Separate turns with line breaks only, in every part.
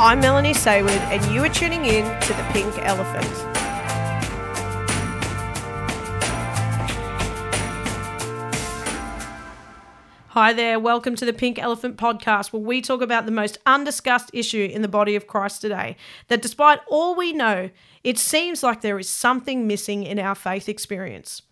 I'm Melanie Sayward, and you are tuning in to The Pink Elephant. Hi there, welcome to the Pink Elephant podcast, where we talk about the most undiscussed issue in the body of Christ today. That despite all we know, it seems like there is something missing in our faith experience.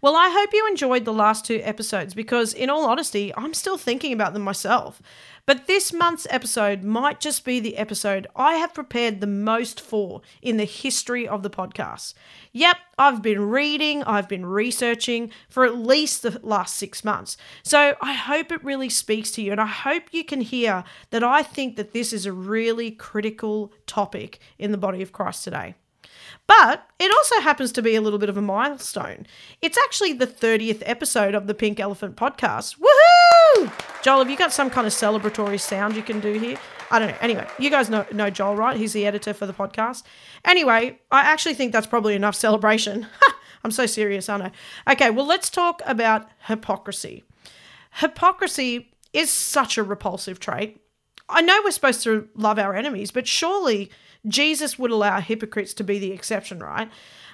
Well, I hope you enjoyed the last two episodes because, in all honesty, I'm still thinking about them myself. But this month's episode might just be the episode I have prepared the most for in the history of the podcast. Yep, I've been reading, I've been researching for at least the last six months. So I hope it really speaks to you, and I hope you can hear that I think that this is a really critical topic in the body of Christ today. But it also happens to be a little bit of a milestone. It's actually the 30th episode of the Pink Elephant podcast. Woohoo! Joel, have you got some kind of celebratory sound you can do here? I don't know. Anyway, you guys know, know Joel, right? He's the editor for the podcast. Anyway, I actually think that's probably enough celebration. I'm so serious, aren't I? Okay, well, let's talk about hypocrisy. Hypocrisy is such a repulsive trait. I know we're supposed to love our enemies, but surely Jesus would allow hypocrites to be the exception, right?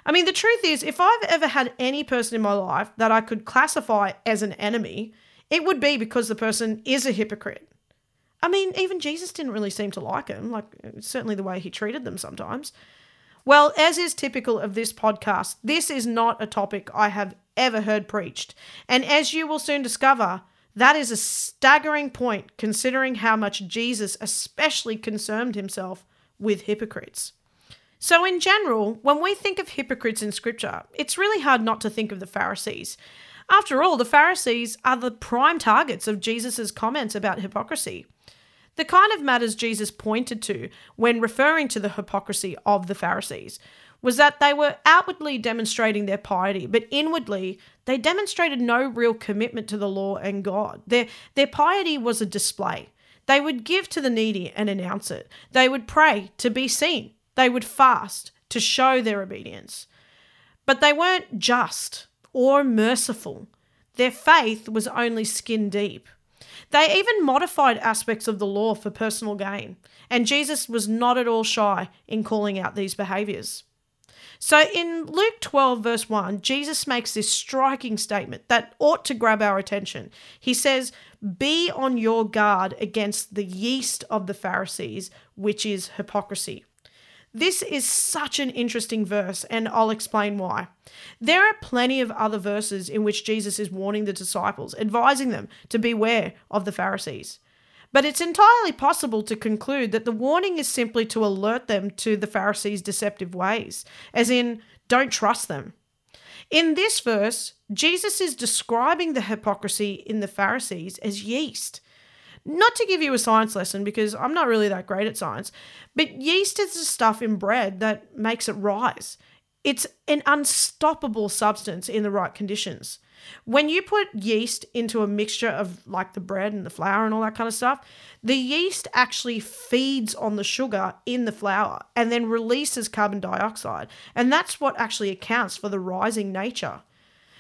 I mean, the truth is, if I've ever had any person in my life that I could classify as an enemy, it would be because the person is a hypocrite. I mean, even Jesus didn't really seem to like him, like certainly the way he treated them sometimes. Well, as is typical of this podcast, this is not a topic I have ever heard preached. And as you will soon discover, that is a staggering point considering how much Jesus especially concerned himself with hypocrites. So, in general, when we think of hypocrites in Scripture, it's really hard not to think of the Pharisees. After all, the Pharisees are the prime targets of Jesus' comments about hypocrisy. The kind of matters Jesus pointed to when referring to the hypocrisy of the Pharisees was that they were outwardly demonstrating their piety, but inwardly they demonstrated no real commitment to the law and God. Their, their piety was a display. They would give to the needy and announce it. They would pray to be seen. They would fast to show their obedience. But they weren't just or merciful. Their faith was only skin deep. They even modified aspects of the law for personal gain, and Jesus was not at all shy in calling out these behaviors. So in Luke 12, verse 1, Jesus makes this striking statement that ought to grab our attention. He says, Be on your guard against the yeast of the Pharisees, which is hypocrisy. This is such an interesting verse, and I'll explain why. There are plenty of other verses in which Jesus is warning the disciples, advising them to beware of the Pharisees. But it's entirely possible to conclude that the warning is simply to alert them to the Pharisees' deceptive ways, as in, don't trust them. In this verse, Jesus is describing the hypocrisy in the Pharisees as yeast. Not to give you a science lesson because I'm not really that great at science, but yeast is the stuff in bread that makes it rise. It's an unstoppable substance in the right conditions. When you put yeast into a mixture of like the bread and the flour and all that kind of stuff, the yeast actually feeds on the sugar in the flour and then releases carbon dioxide. And that's what actually accounts for the rising nature.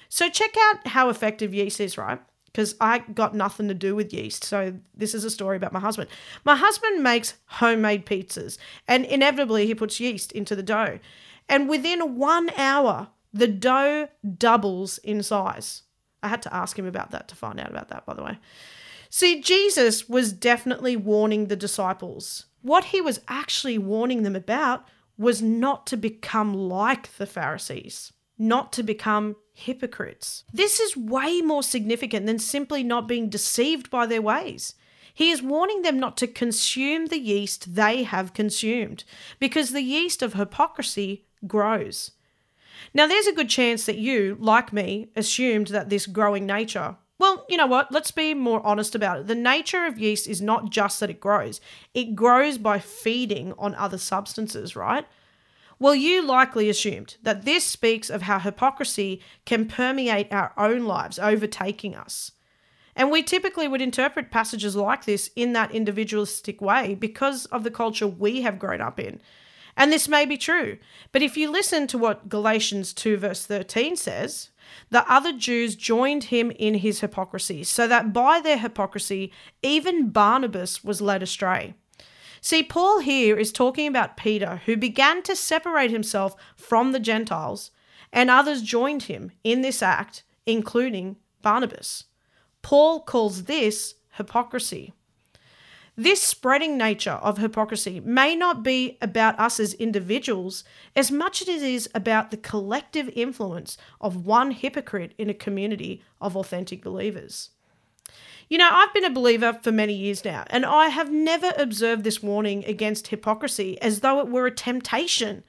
So check out how effective yeast is, right? Because I got nothing to do with yeast. So this is a story about my husband. My husband makes homemade pizzas and inevitably he puts yeast into the dough. And within one hour, the dough doubles in size. I had to ask him about that to find out about that, by the way. See, Jesus was definitely warning the disciples. What he was actually warning them about was not to become like the Pharisees, not to become hypocrites. This is way more significant than simply not being deceived by their ways. He is warning them not to consume the yeast they have consumed, because the yeast of hypocrisy grows. Now, there's a good chance that you, like me, assumed that this growing nature. Well, you know what? Let's be more honest about it. The nature of yeast is not just that it grows, it grows by feeding on other substances, right? Well, you likely assumed that this speaks of how hypocrisy can permeate our own lives, overtaking us. And we typically would interpret passages like this in that individualistic way because of the culture we have grown up in. And this may be true. But if you listen to what Galatians 2, verse 13 says, the other Jews joined him in his hypocrisy, so that by their hypocrisy, even Barnabas was led astray. See, Paul here is talking about Peter, who began to separate himself from the Gentiles, and others joined him in this act, including Barnabas. Paul calls this hypocrisy. This spreading nature of hypocrisy may not be about us as individuals as much as it is about the collective influence of one hypocrite in a community of authentic believers. You know, I've been a believer for many years now, and I have never observed this warning against hypocrisy as though it were a temptation.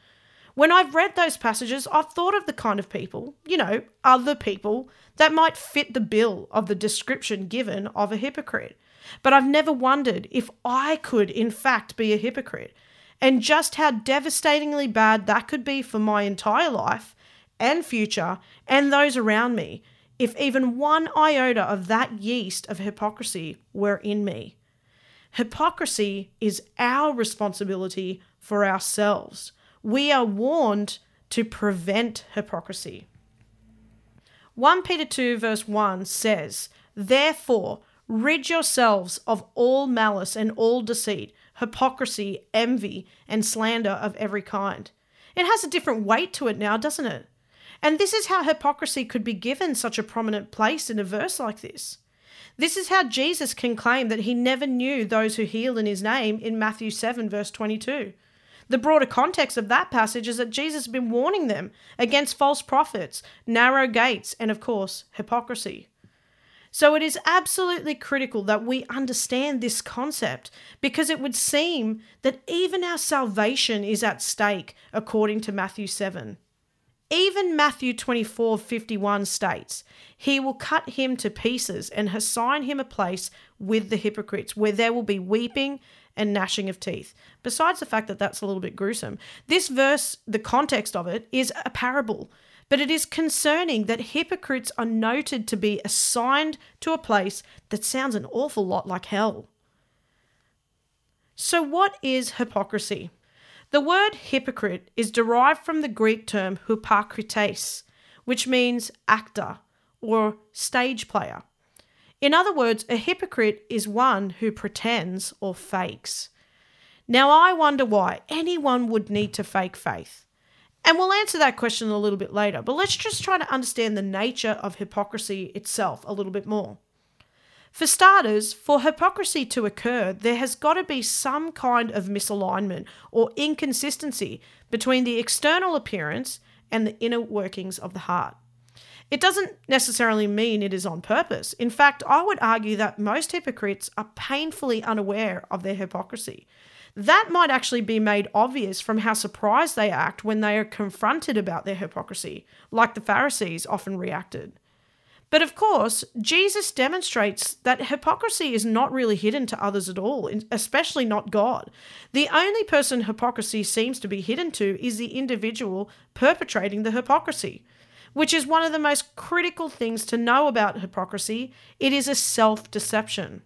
When I've read those passages, I've thought of the kind of people, you know, other people, that might fit the bill of the description given of a hypocrite. But I've never wondered if I could, in fact, be a hypocrite, and just how devastatingly bad that could be for my entire life and future and those around me if even one iota of that yeast of hypocrisy were in me. Hypocrisy is our responsibility for ourselves. We are warned to prevent hypocrisy. 1 Peter 2, verse 1 says, Therefore, rid yourselves of all malice and all deceit, hypocrisy, envy, and slander of every kind. It has a different weight to it now, doesn't it? And this is how hypocrisy could be given such a prominent place in a verse like this. This is how Jesus can claim that he never knew those who healed in his name in Matthew 7, verse 22. The broader context of that passage is that Jesus has been warning them against false prophets, narrow gates, and of course, hypocrisy. So it is absolutely critical that we understand this concept because it would seem that even our salvation is at stake according to Matthew 7. Even Matthew 24 51 states, He will cut him to pieces and assign him a place with the hypocrites, where there will be weeping and gnashing of teeth. Besides the fact that that's a little bit gruesome, this verse, the context of it, is a parable. But it is concerning that hypocrites are noted to be assigned to a place that sounds an awful lot like hell. So, what is hypocrisy? The word hypocrite is derived from the Greek term hypokrites, which means actor or stage player. In other words, a hypocrite is one who pretends or fakes. Now, I wonder why anyone would need to fake faith. And we'll answer that question a little bit later, but let's just try to understand the nature of hypocrisy itself a little bit more. For starters, for hypocrisy to occur, there has got to be some kind of misalignment or inconsistency between the external appearance and the inner workings of the heart. It doesn't necessarily mean it is on purpose. In fact, I would argue that most hypocrites are painfully unaware of their hypocrisy. That might actually be made obvious from how surprised they act when they are confronted about their hypocrisy, like the Pharisees often reacted. But of course, Jesus demonstrates that hypocrisy is not really hidden to others at all, especially not God. The only person hypocrisy seems to be hidden to is the individual perpetrating the hypocrisy, which is one of the most critical things to know about hypocrisy. It is a self deception.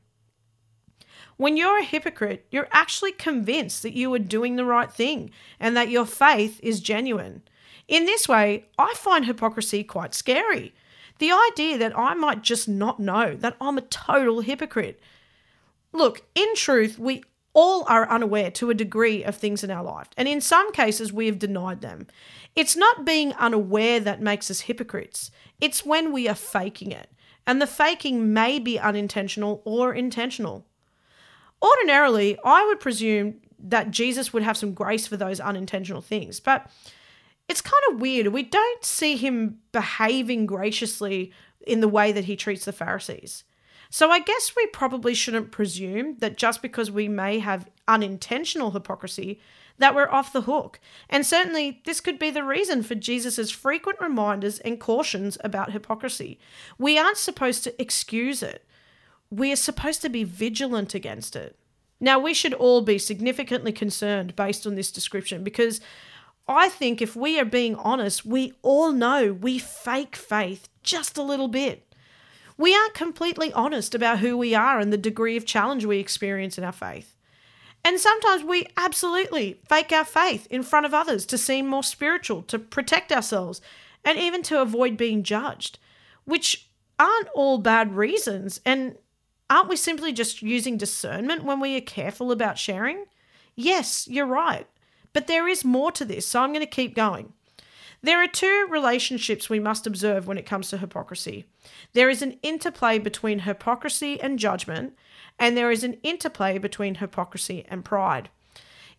When you're a hypocrite, you're actually convinced that you are doing the right thing and that your faith is genuine. In this way, I find hypocrisy quite scary the idea that I might just not know that I'm a total hypocrite. Look, in truth, we all are unaware to a degree of things in our life, and in some cases, we have denied them. It's not being unaware that makes us hypocrites, it's when we are faking it, and the faking may be unintentional or intentional. Ordinarily, I would presume that Jesus would have some grace for those unintentional things, but it's kind of weird. We don't see him behaving graciously in the way that he treats the Pharisees. So I guess we probably shouldn't presume that just because we may have unintentional hypocrisy, that we're off the hook. And certainly, this could be the reason for Jesus' frequent reminders and cautions about hypocrisy. We aren't supposed to excuse it, we are supposed to be vigilant against it. Now, we should all be significantly concerned based on this description because I think if we are being honest, we all know we fake faith just a little bit. We aren't completely honest about who we are and the degree of challenge we experience in our faith. And sometimes we absolutely fake our faith in front of others to seem more spiritual, to protect ourselves, and even to avoid being judged, which aren't all bad reasons. And aren't we simply just using discernment when we are careful about sharing? Yes, you're right. But there is more to this, so I'm going to keep going. There are two relationships we must observe when it comes to hypocrisy. There is an interplay between hypocrisy and judgment, and there is an interplay between hypocrisy and pride.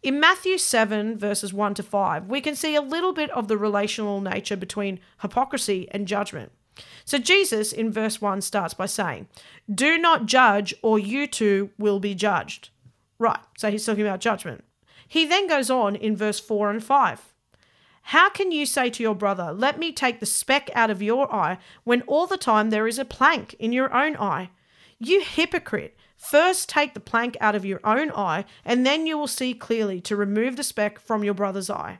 In Matthew 7, verses 1 to 5, we can see a little bit of the relational nature between hypocrisy and judgment. So, Jesus in verse 1 starts by saying, Do not judge, or you too will be judged. Right, so he's talking about judgment. He then goes on in verse 4 and 5. How can you say to your brother, Let me take the speck out of your eye, when all the time there is a plank in your own eye? You hypocrite! First take the plank out of your own eye, and then you will see clearly to remove the speck from your brother's eye.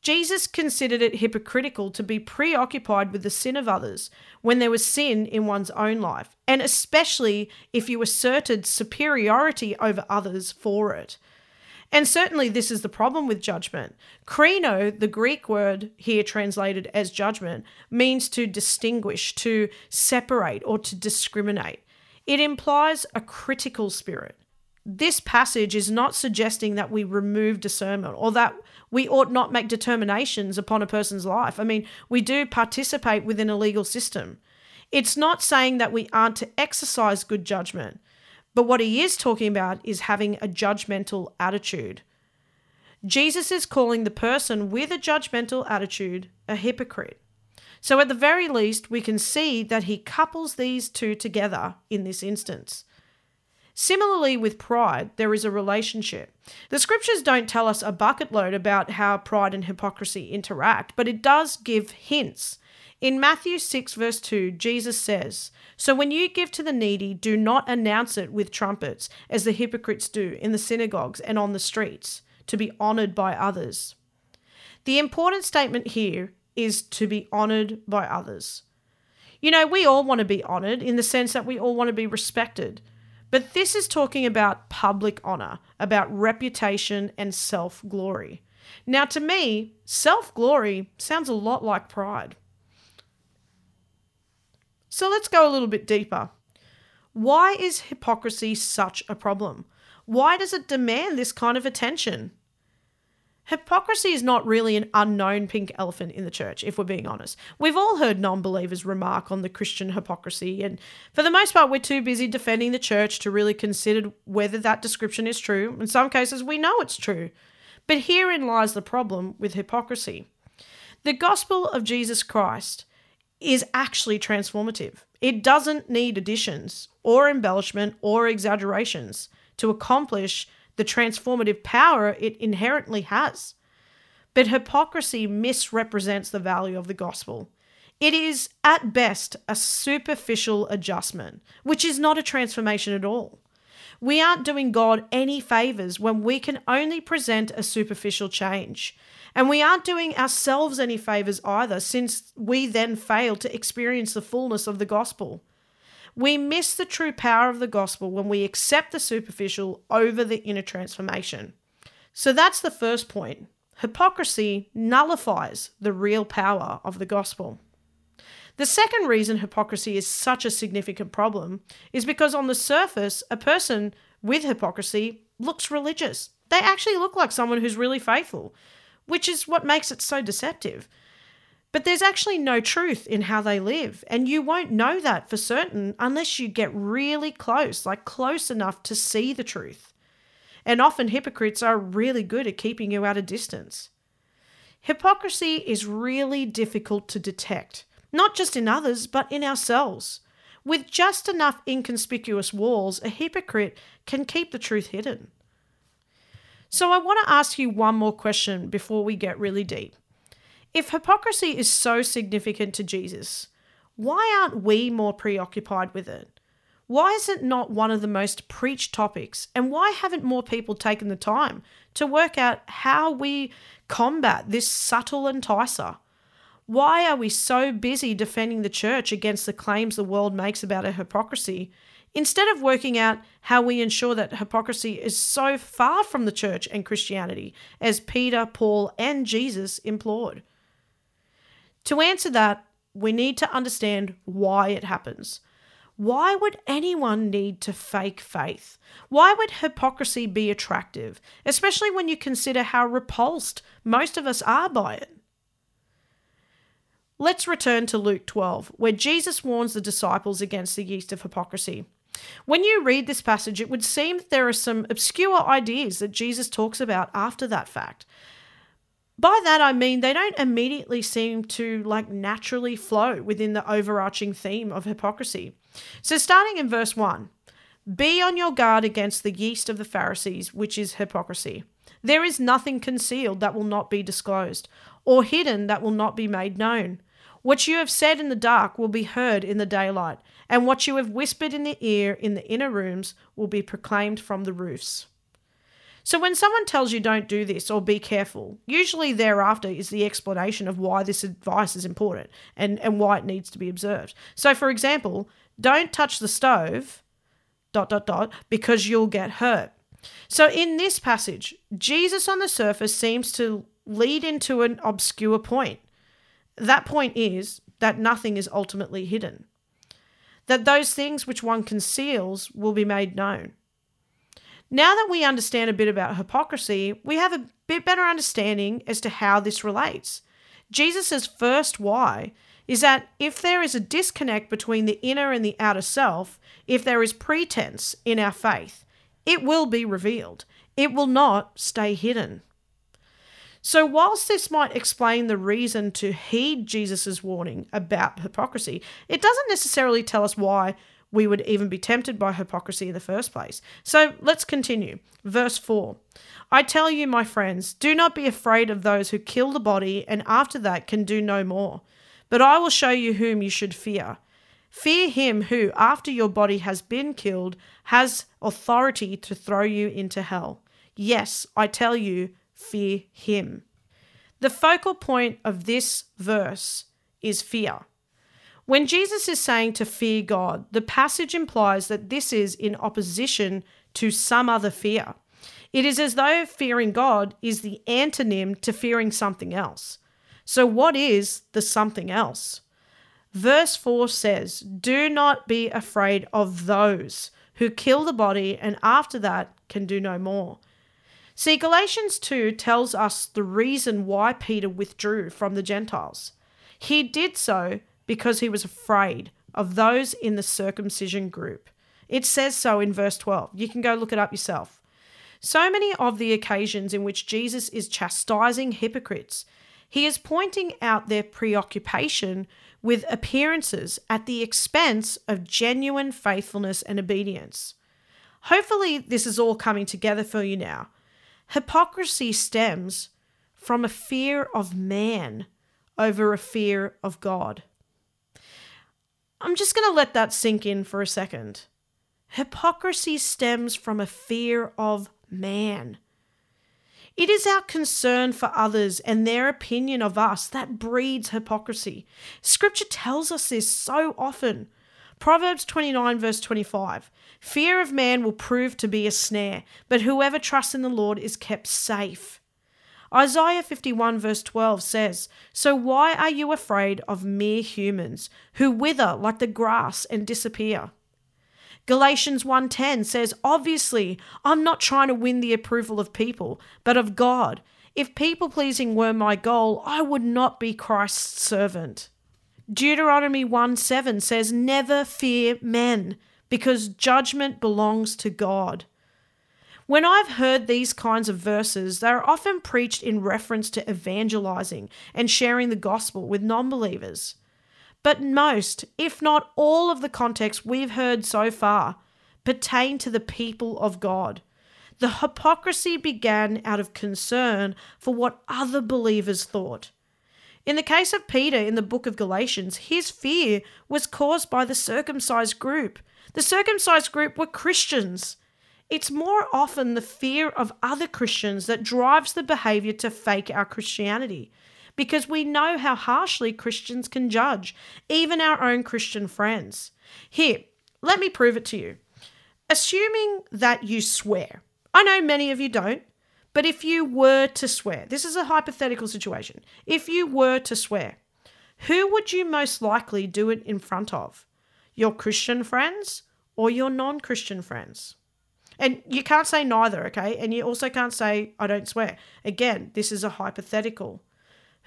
Jesus considered it hypocritical to be preoccupied with the sin of others when there was sin in one's own life, and especially if you asserted superiority over others for it. And certainly, this is the problem with judgment. Krino, the Greek word here translated as judgment, means to distinguish, to separate, or to discriminate. It implies a critical spirit. This passage is not suggesting that we remove discernment or that we ought not make determinations upon a person's life. I mean, we do participate within a legal system. It's not saying that we aren't to exercise good judgment, but what he is talking about is having a judgmental attitude. Jesus is calling the person with a judgmental attitude a hypocrite. So, at the very least, we can see that he couples these two together in this instance. Similarly, with pride, there is a relationship. The scriptures don't tell us a bucket load about how pride and hypocrisy interact, but it does give hints. In Matthew 6, verse 2, Jesus says, So when you give to the needy, do not announce it with trumpets, as the hypocrites do in the synagogues and on the streets, to be honored by others. The important statement here is to be honored by others. You know, we all want to be honored in the sense that we all want to be respected. But this is talking about public honor, about reputation and self glory. Now, to me, self glory sounds a lot like pride. So let's go a little bit deeper. Why is hypocrisy such a problem? Why does it demand this kind of attention? Hypocrisy is not really an unknown pink elephant in the church, if we're being honest. We've all heard non believers remark on the Christian hypocrisy, and for the most part, we're too busy defending the church to really consider whether that description is true. In some cases, we know it's true. But herein lies the problem with hypocrisy. The gospel of Jesus Christ is actually transformative. It doesn't need additions or embellishment or exaggerations to accomplish the transformative power it inherently has. But hypocrisy misrepresents the value of the gospel. It is, at best, a superficial adjustment, which is not a transformation at all. We aren't doing God any favors when we can only present a superficial change. And we aren't doing ourselves any favors either, since we then fail to experience the fullness of the gospel. We miss the true power of the gospel when we accept the superficial over the inner transformation. So that's the first point. Hypocrisy nullifies the real power of the gospel. The second reason hypocrisy is such a significant problem is because on the surface, a person with hypocrisy looks religious. They actually look like someone who's really faithful, which is what makes it so deceptive. But there's actually no truth in how they live, and you won't know that for certain unless you get really close, like close enough to see the truth. And often hypocrites are really good at keeping you at a distance. Hypocrisy is really difficult to detect, not just in others, but in ourselves. With just enough inconspicuous walls, a hypocrite can keep the truth hidden. So, I want to ask you one more question before we get really deep. If hypocrisy is so significant to Jesus, why aren't we more preoccupied with it? Why is it not one of the most preached topics? And why haven't more people taken the time to work out how we combat this subtle enticer? Why are we so busy defending the church against the claims the world makes about her hypocrisy instead of working out how we ensure that hypocrisy is so far from the church and Christianity as Peter, Paul, and Jesus implored? To answer that, we need to understand why it happens. why would anyone need to fake faith? Why would hypocrisy be attractive, especially when you consider how repulsed most of us are by it? Let's return to Luke 12, where Jesus warns the disciples against the yeast of hypocrisy. When you read this passage, it would seem that there are some obscure ideas that Jesus talks about after that fact. By that I mean they don't immediately seem to like naturally flow within the overarching theme of hypocrisy. So starting in verse 1, be on your guard against the yeast of the Pharisees, which is hypocrisy. There is nothing concealed that will not be disclosed, or hidden that will not be made known. What you have said in the dark will be heard in the daylight, and what you have whispered in the ear in the inner rooms will be proclaimed from the roofs. So, when someone tells you don't do this or be careful, usually thereafter is the explanation of why this advice is important and, and why it needs to be observed. So, for example, don't touch the stove, dot, dot, dot, because you'll get hurt. So, in this passage, Jesus on the surface seems to lead into an obscure point. That point is that nothing is ultimately hidden, that those things which one conceals will be made known. Now that we understand a bit about hypocrisy, we have a bit better understanding as to how this relates. Jesus' first why is that if there is a disconnect between the inner and the outer self, if there is pretense in our faith, it will be revealed. It will not stay hidden. So, whilst this might explain the reason to heed Jesus' warning about hypocrisy, it doesn't necessarily tell us why we would even be tempted by hypocrisy in the first place. So, let's continue. Verse 4 I tell you, my friends, do not be afraid of those who kill the body and after that can do no more. But I will show you whom you should fear. Fear him who, after your body has been killed, has authority to throw you into hell. Yes, I tell you, fear him. The focal point of this verse is fear. When Jesus is saying to fear God, the passage implies that this is in opposition to some other fear. It is as though fearing God is the antonym to fearing something else. So, what is the something else? Verse 4 says, Do not be afraid of those who kill the body and after that can do no more. See, Galatians 2 tells us the reason why Peter withdrew from the Gentiles. He did so because he was afraid of those in the circumcision group. It says so in verse 12. You can go look it up yourself. So many of the occasions in which Jesus is chastising hypocrites, he is pointing out their preoccupation with appearances at the expense of genuine faithfulness and obedience. Hopefully, this is all coming together for you now. Hypocrisy stems from a fear of man over a fear of God. I'm just going to let that sink in for a second. Hypocrisy stems from a fear of man. It is our concern for others and their opinion of us that breeds hypocrisy. Scripture tells us this so often. Proverbs 29, verse 25 Fear of man will prove to be a snare, but whoever trusts in the Lord is kept safe. Isaiah 51, verse 12 says, So why are you afraid of mere humans who wither like the grass and disappear? Galatians 1:10 says, "Obviously, I'm not trying to win the approval of people, but of God. If people pleasing were my goal, I would not be Christ's servant." Deuteronomy 1:7 says, "Never fear men, because judgment belongs to God." When I've heard these kinds of verses, they are often preached in reference to evangelizing and sharing the gospel with non believers. But most, if not all, of the context we've heard so far pertain to the people of God. The hypocrisy began out of concern for what other believers thought. In the case of Peter in the book of Galatians, his fear was caused by the circumcised group. The circumcised group were Christians. It's more often the fear of other Christians that drives the behavior to fake our Christianity because we know how harshly Christians can judge, even our own Christian friends. Here, let me prove it to you. Assuming that you swear, I know many of you don't, but if you were to swear, this is a hypothetical situation. If you were to swear, who would you most likely do it in front of? Your Christian friends or your non Christian friends? And you can't say neither, okay? And you also can't say, I don't swear. Again, this is a hypothetical.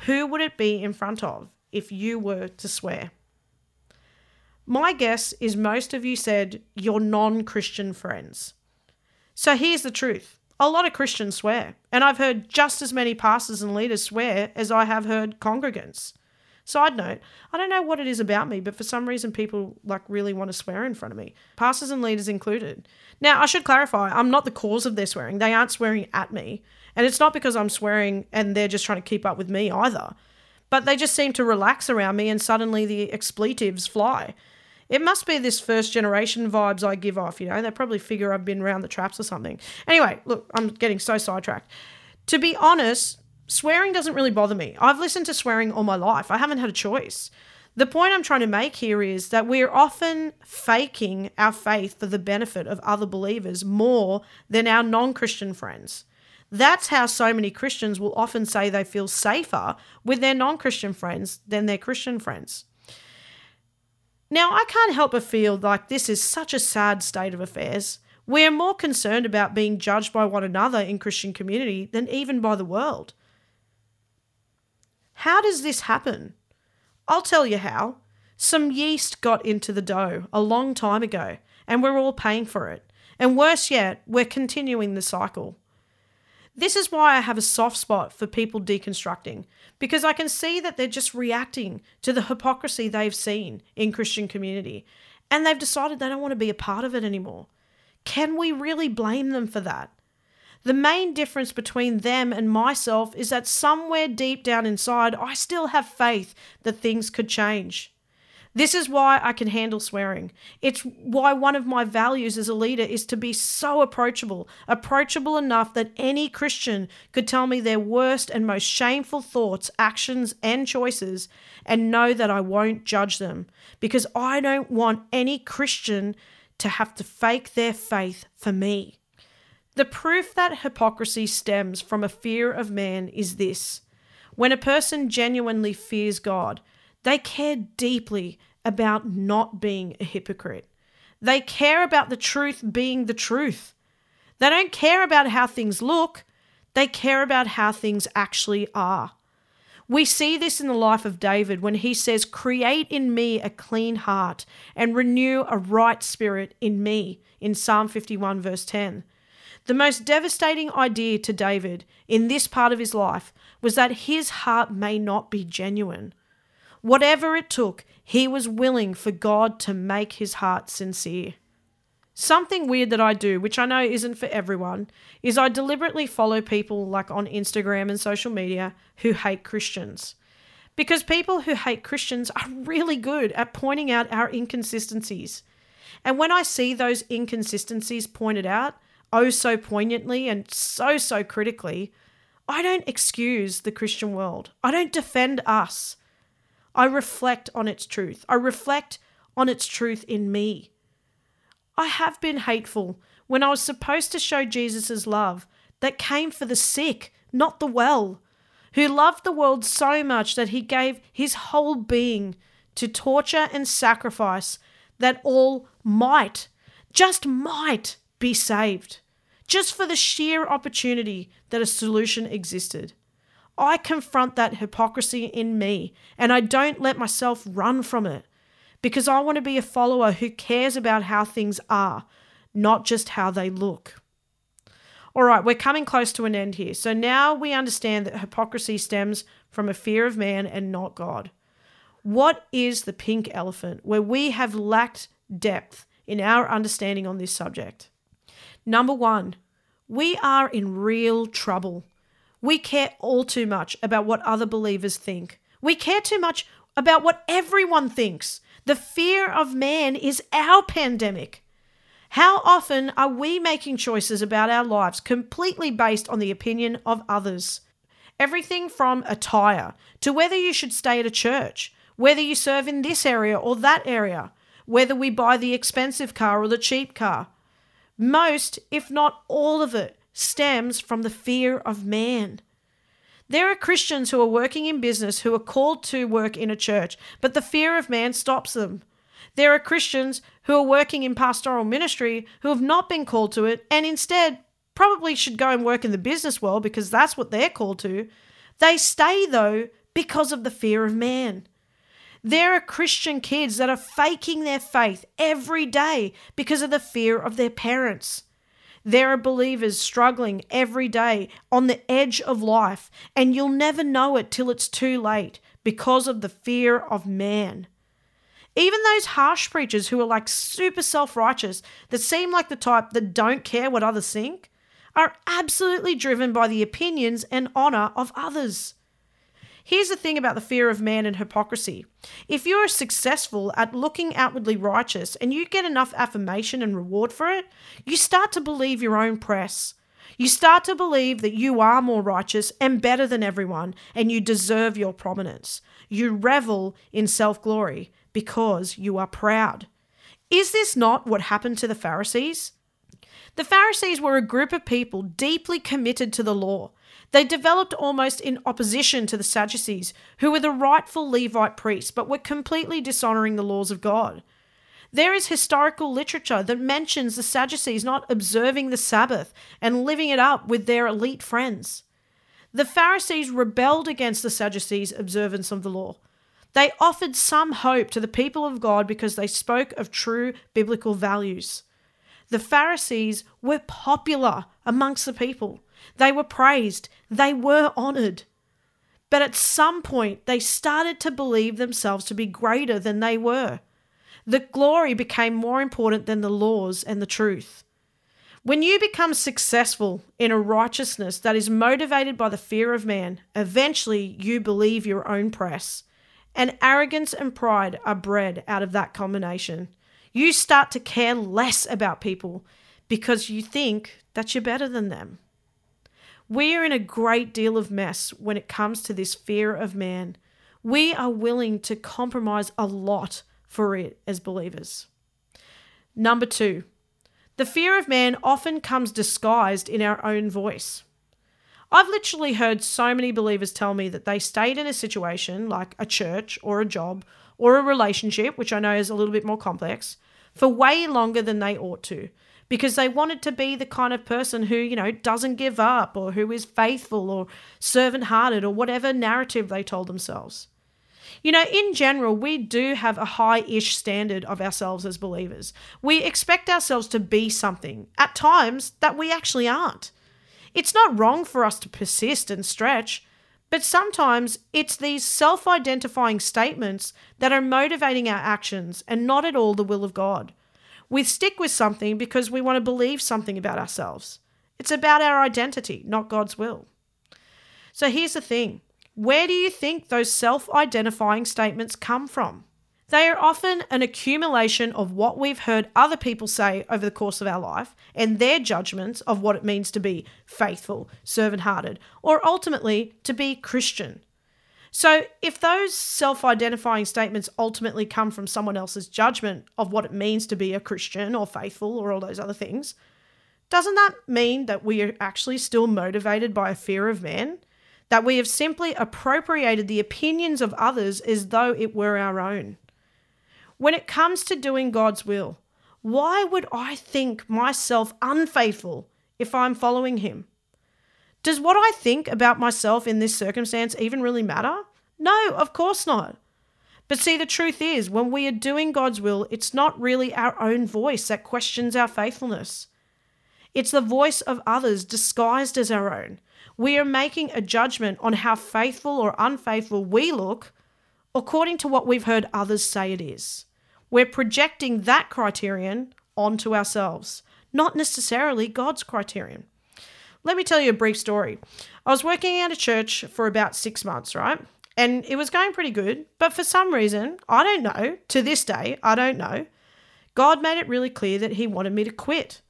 Who would it be in front of if you were to swear? My guess is most of you said your non Christian friends. So here's the truth a lot of Christians swear, and I've heard just as many pastors and leaders swear as I have heard congregants. Side note, I don't know what it is about me, but for some reason people like really want to swear in front of me, pastors and leaders included. Now, I should clarify, I'm not the cause of their swearing. They aren't swearing at me, and it's not because I'm swearing and they're just trying to keep up with me either. But they just seem to relax around me and suddenly the expletives fly. It must be this first generation vibes I give off, you know. They probably figure I've been around the traps or something. Anyway, look, I'm getting so sidetracked. To be honest, swearing doesn't really bother me. I've listened to swearing all my life. I haven't had a choice. The point I'm trying to make here is that we're often faking our faith for the benefit of other believers more than our non Christian friends. That's how so many Christians will often say they feel safer with their non Christian friends than their Christian friends. Now, I can't help but feel like this is such a sad state of affairs. We are more concerned about being judged by one another in Christian community than even by the world. How does this happen? I'll tell you how. Some yeast got into the dough a long time ago, and we're all paying for it. And worse yet, we're continuing the cycle. This is why I have a soft spot for people deconstructing, because I can see that they're just reacting to the hypocrisy they've seen in Christian community, and they've decided they don't want to be a part of it anymore. Can we really blame them for that? The main difference between them and myself is that somewhere deep down inside, I still have faith that things could change. This is why I can handle swearing. It's why one of my values as a leader is to be so approachable, approachable enough that any Christian could tell me their worst and most shameful thoughts, actions, and choices and know that I won't judge them because I don't want any Christian to have to fake their faith for me. The proof that hypocrisy stems from a fear of man is this when a person genuinely fears God, they care deeply about not being a hypocrite. They care about the truth being the truth. They don't care about how things look, they care about how things actually are. We see this in the life of David when he says, Create in me a clean heart and renew a right spirit in me, in Psalm 51, verse 10. The most devastating idea to David in this part of his life was that his heart may not be genuine. Whatever it took, he was willing for God to make his heart sincere. Something weird that I do, which I know isn't for everyone, is I deliberately follow people like on Instagram and social media who hate Christians. Because people who hate Christians are really good at pointing out our inconsistencies. And when I see those inconsistencies pointed out, oh so poignantly and so, so critically, I don't excuse the Christian world. I don't defend us. I reflect on its truth. I reflect on its truth in me. I have been hateful when I was supposed to show Jesus' love that came for the sick, not the well, who loved the world so much that he gave his whole being to torture and sacrifice that all might, just might, be saved, just for the sheer opportunity that a solution existed. I confront that hypocrisy in me and I don't let myself run from it because I want to be a follower who cares about how things are, not just how they look. All right, we're coming close to an end here. So now we understand that hypocrisy stems from a fear of man and not God. What is the pink elephant where we have lacked depth in our understanding on this subject? Number one, we are in real trouble. We care all too much about what other believers think. We care too much about what everyone thinks. The fear of man is our pandemic. How often are we making choices about our lives completely based on the opinion of others? Everything from attire to whether you should stay at a church, whether you serve in this area or that area, whether we buy the expensive car or the cheap car. Most, if not all of it, stems from the fear of man. There are Christians who are working in business who are called to work in a church, but the fear of man stops them. There are Christians who are working in pastoral ministry who have not been called to it and instead probably should go and work in the business world because that's what they're called to. They stay though because of the fear of man. There are Christian kids that are faking their faith every day because of the fear of their parents. There are believers struggling every day on the edge of life, and you'll never know it till it's too late because of the fear of man. Even those harsh preachers who are like super self righteous, that seem like the type that don't care what others think, are absolutely driven by the opinions and honour of others. Here's the thing about the fear of man and hypocrisy. If you're successful at looking outwardly righteous and you get enough affirmation and reward for it, you start to believe your own press. You start to believe that you are more righteous and better than everyone and you deserve your prominence. You revel in self glory because you are proud. Is this not what happened to the Pharisees? The Pharisees were a group of people deeply committed to the law. They developed almost in opposition to the Sadducees, who were the rightful Levite priests but were completely dishonoring the laws of God. There is historical literature that mentions the Sadducees not observing the Sabbath and living it up with their elite friends. The Pharisees rebelled against the Sadducees' observance of the law. They offered some hope to the people of God because they spoke of true biblical values. The Pharisees were popular amongst the people. They were praised, they were honored. But at some point, they started to believe themselves to be greater than they were. The glory became more important than the laws and the truth. When you become successful in a righteousness that is motivated by the fear of man, eventually you believe your own press. And arrogance and pride are bred out of that combination. You start to care less about people because you think that you're better than them. We are in a great deal of mess when it comes to this fear of man. We are willing to compromise a lot for it as believers. Number two, the fear of man often comes disguised in our own voice. I've literally heard so many believers tell me that they stayed in a situation like a church or a job or a relationship, which I know is a little bit more complex, for way longer than they ought to because they wanted to be the kind of person who, you know, doesn't give up or who is faithful or servant hearted or whatever narrative they told themselves. You know, in general, we do have a high ish standard of ourselves as believers. We expect ourselves to be something, at times, that we actually aren't. It's not wrong for us to persist and stretch, but sometimes it's these self identifying statements that are motivating our actions and not at all the will of God. We stick with something because we want to believe something about ourselves. It's about our identity, not God's will. So here's the thing where do you think those self identifying statements come from? They are often an accumulation of what we've heard other people say over the course of our life and their judgments of what it means to be faithful, servant hearted, or ultimately to be Christian. So, if those self identifying statements ultimately come from someone else's judgment of what it means to be a Christian or faithful or all those other things, doesn't that mean that we are actually still motivated by a fear of man? That we have simply appropriated the opinions of others as though it were our own? When it comes to doing God's will, why would I think myself unfaithful if I'm following Him? Does what I think about myself in this circumstance even really matter? No, of course not. But see, the truth is, when we are doing God's will, it's not really our own voice that questions our faithfulness. It's the voice of others disguised as our own. We are making a judgment on how faithful or unfaithful we look according to what we've heard others say it is. We're projecting that criterion onto ourselves, not necessarily God's criterion. Let me tell you a brief story. I was working at a church for about six months, right? And it was going pretty good. But for some reason, I don't know, to this day, I don't know, God made it really clear that He wanted me to quit.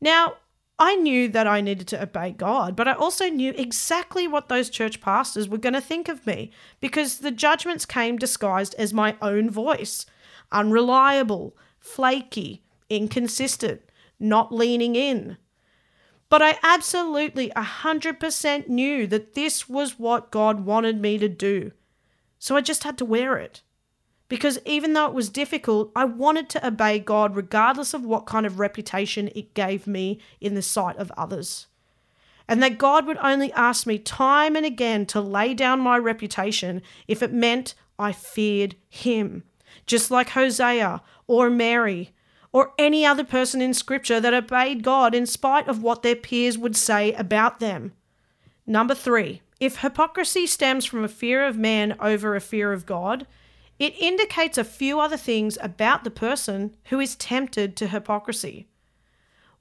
Now, I knew that I needed to obey God, but I also knew exactly what those church pastors were going to think of me because the judgments came disguised as my own voice unreliable, flaky, inconsistent, not leaning in, but I absolutely 100% knew that this was what God wanted me to do. So I just had to wear it. because even though it was difficult, I wanted to obey God regardless of what kind of reputation it gave me in the sight of others. And that God would only ask me time and again to lay down my reputation if it meant I feared Him, just like Hosea or Mary or any other person in Scripture that obeyed God in spite of what their peers would say about them. Number three, if hypocrisy stems from a fear of man over a fear of God, it indicates a few other things about the person who is tempted to hypocrisy.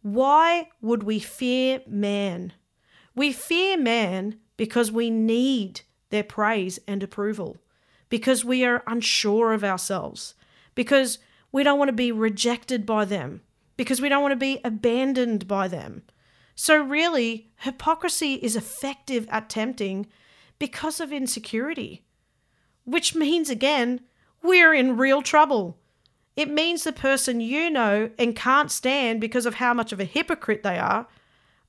Why would we fear man? We fear man because we need their praise and approval, because we are unsure of ourselves, because we don't want to be rejected by them, because we don't want to be abandoned by them. So, really, hypocrisy is effective at tempting because of insecurity which means again, we're in real trouble. It means the person you know and can't stand because of how much of a hypocrite they are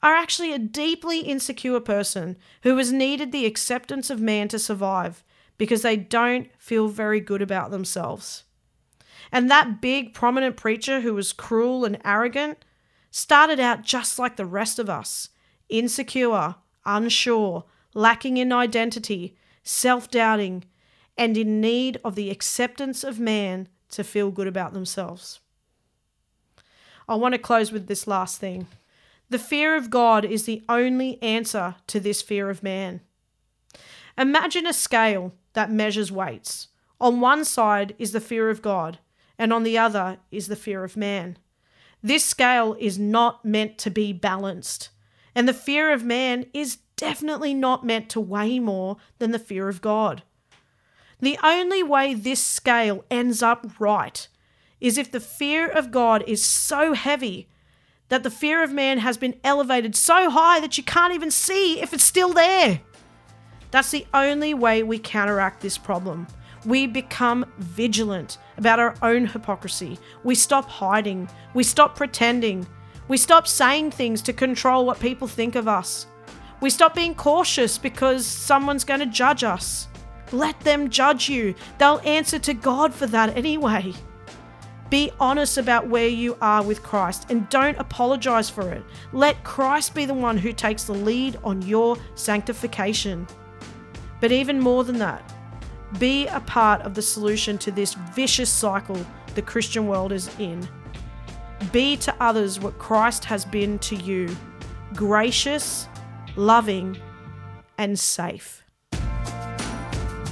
are actually a deeply insecure person who has needed the acceptance of man to survive because they don't feel very good about themselves. And that big prominent preacher who was cruel and arrogant started out just like the rest of us insecure, unsure, lacking in identity, self doubting, and in need of the acceptance of man to feel good about themselves. I want to close with this last thing. The fear of God is the only answer to this fear of man. Imagine a scale that measures weights. On one side is the fear of God, and on the other is the fear of man. This scale is not meant to be balanced, and the fear of man is definitely not meant to weigh more than the fear of God. The only way this scale ends up right is if the fear of God is so heavy that the fear of man has been elevated so high that you can't even see if it's still there. That's the only way we counteract this problem. We become vigilant about our own hypocrisy. We stop hiding. We stop pretending. We stop saying things to control what people think of us. We stop being cautious because someone's going to judge us. Let them judge you. They'll answer to God for that anyway. Be honest about where you are with Christ and don't apologize for it. Let Christ be the one who takes the lead on your sanctification. But even more than that, be a part of the solution to this vicious cycle the Christian world is in. Be to others what Christ has been to you gracious, loving, and safe.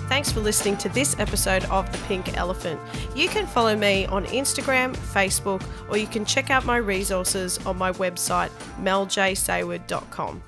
Thanks for listening to this episode of The Pink Elephant. You can follow me on Instagram, Facebook, or you can check out my resources on my website, meljsayward.com.